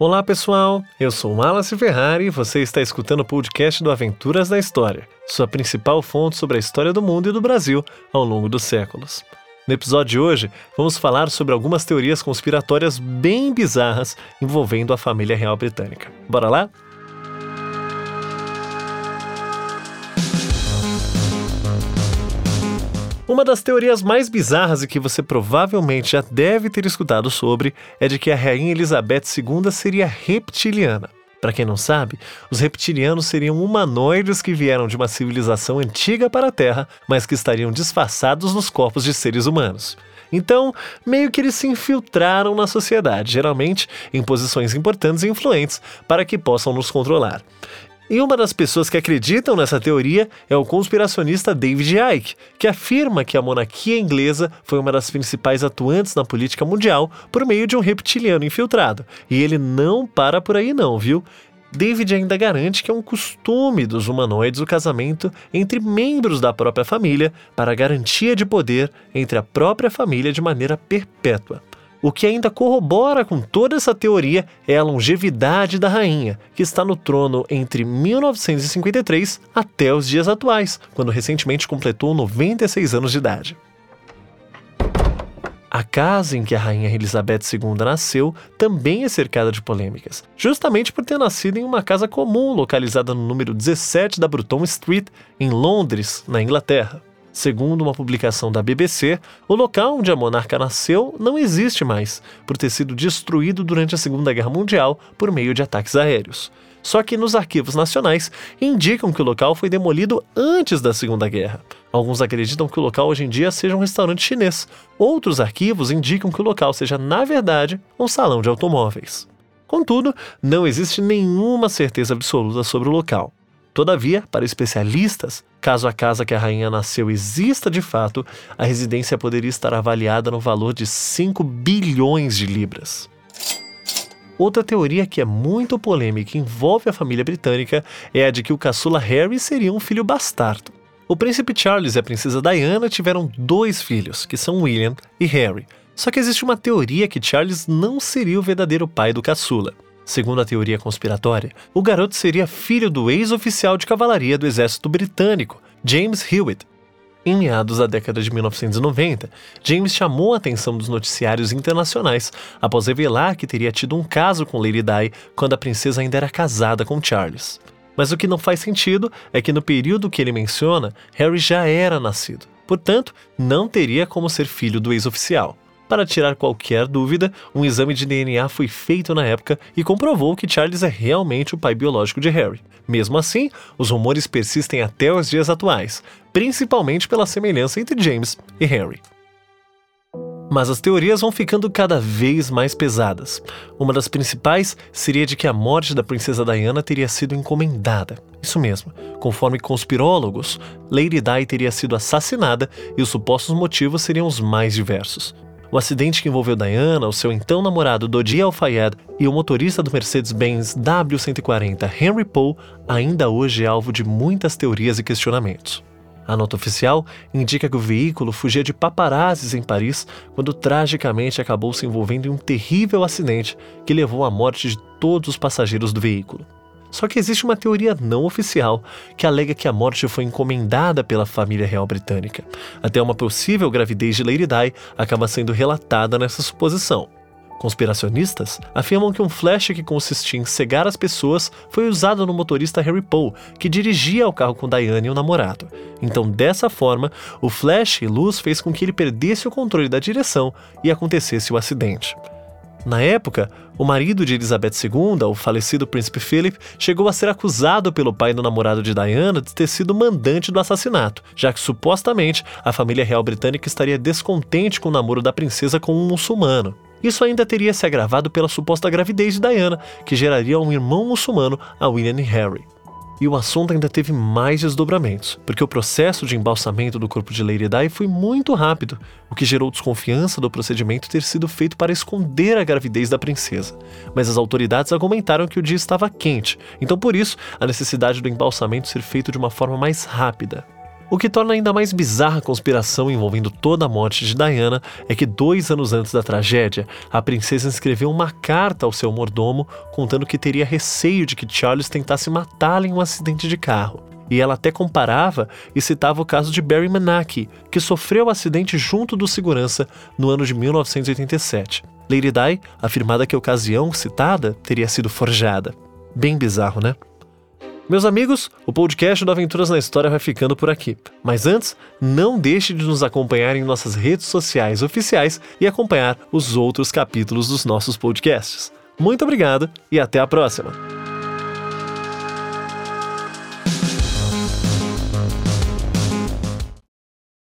Olá pessoal, eu sou Wallace Ferrari e você está escutando o podcast do Aventuras da História, sua principal fonte sobre a história do mundo e do Brasil ao longo dos séculos. No episódio de hoje, vamos falar sobre algumas teorias conspiratórias bem bizarras envolvendo a família real britânica. Bora lá? Uma das teorias mais bizarras e que você provavelmente já deve ter escutado sobre é de que a rainha Elizabeth II seria reptiliana. Para quem não sabe, os reptilianos seriam humanoides que vieram de uma civilização antiga para a Terra, mas que estariam disfarçados nos corpos de seres humanos. Então, meio que eles se infiltraram na sociedade, geralmente em posições importantes e influentes, para que possam nos controlar. E uma das pessoas que acreditam nessa teoria é o conspiracionista David Icke, que afirma que a monarquia inglesa foi uma das principais atuantes na política mundial por meio de um reptiliano infiltrado. E ele não para por aí não, viu? David ainda garante que é um costume dos humanoides o casamento entre membros da própria família para garantia de poder entre a própria família de maneira perpétua. O que ainda corrobora com toda essa teoria é a longevidade da rainha, que está no trono entre 1953 até os dias atuais, quando recentemente completou 96 anos de idade. A casa em que a rainha Elizabeth II nasceu também é cercada de polêmicas, justamente por ter nascido em uma casa comum localizada no número 17 da Bruton Street, em Londres, na Inglaterra. Segundo uma publicação da BBC, o local onde a monarca nasceu não existe mais, por ter sido destruído durante a Segunda Guerra Mundial por meio de ataques aéreos. Só que nos arquivos nacionais indicam que o local foi demolido antes da Segunda Guerra. Alguns acreditam que o local hoje em dia seja um restaurante chinês. Outros arquivos indicam que o local seja, na verdade, um salão de automóveis. Contudo, não existe nenhuma certeza absoluta sobre o local. Todavia, para especialistas, caso a casa que a rainha nasceu exista de fato, a residência poderia estar avaliada no valor de 5 bilhões de libras. Outra teoria que é muito polêmica e envolve a família britânica é a de que o caçula Harry seria um filho bastardo. O príncipe Charles e a princesa Diana tiveram dois filhos, que são William e Harry. Só que existe uma teoria que Charles não seria o verdadeiro pai do caçula. Segundo a teoria conspiratória, o garoto seria filho do ex-oficial de cavalaria do exército britânico, James Hewitt. Em meados da década de 1990, James chamou a atenção dos noticiários internacionais após revelar que teria tido um caso com Lady Di quando a princesa ainda era casada com Charles. Mas o que não faz sentido é que no período que ele menciona, Harry já era nascido. Portanto, não teria como ser filho do ex-oficial. Para tirar qualquer dúvida, um exame de DNA foi feito na época e comprovou que Charles é realmente o pai biológico de Harry. Mesmo assim, os rumores persistem até os dias atuais, principalmente pela semelhança entre James e Harry. Mas as teorias vão ficando cada vez mais pesadas. Uma das principais seria de que a morte da princesa Diana teria sido encomendada. Isso mesmo, conforme conspirólogos, Lady Di teria sido assassinada e os supostos motivos seriam os mais diversos. O acidente que envolveu Diana, o seu então namorado Dodi Al-Fayed e o motorista do Mercedes-Benz W140 Henry Poe ainda hoje é alvo de muitas teorias e questionamentos. A nota oficial indica que o veículo fugia de paparazzis em Paris quando tragicamente acabou se envolvendo em um terrível acidente que levou à morte de todos os passageiros do veículo. Só que existe uma teoria não oficial que alega que a morte foi encomendada pela família real britânica. Até uma possível gravidez de Lady Di acaba sendo relatada nessa suposição. Conspiracionistas afirmam que um flash que consistia em cegar as pessoas foi usado no motorista Harry Poe, que dirigia o carro com Diane e o namorado. Então, dessa forma, o flash e luz fez com que ele perdesse o controle da direção e acontecesse o acidente. Na época, o marido de Elizabeth II, o falecido príncipe Philip, chegou a ser acusado pelo pai do namorado de Diana de ter sido mandante do assassinato, já que supostamente a família real britânica estaria descontente com o namoro da princesa com um muçulmano. Isso ainda teria se agravado pela suposta gravidez de Diana, que geraria um irmão muçulmano a William e Harry. E o assunto ainda teve mais desdobramentos, porque o processo de embalsamento do corpo de Lady Di foi muito rápido, o que gerou desconfiança do procedimento ter sido feito para esconder a gravidez da princesa. Mas as autoridades argumentaram que o dia estava quente, então por isso a necessidade do embalsamento ser feito de uma forma mais rápida. O que torna ainda mais bizarra a conspiração envolvendo toda a morte de Diana é que dois anos antes da tragédia, a princesa escreveu uma carta ao seu mordomo contando que teria receio de que Charles tentasse matá-la em um acidente de carro. E ela até comparava e citava o caso de Barry Manaki, que sofreu o um acidente junto do segurança no ano de 1987. Lady Di afirmada que a ocasião citada teria sido forjada. Bem bizarro, né? Meus amigos, o podcast do Aventuras na História vai ficando por aqui. Mas antes, não deixe de nos acompanhar em nossas redes sociais oficiais e acompanhar os outros capítulos dos nossos podcasts. Muito obrigado e até a próxima!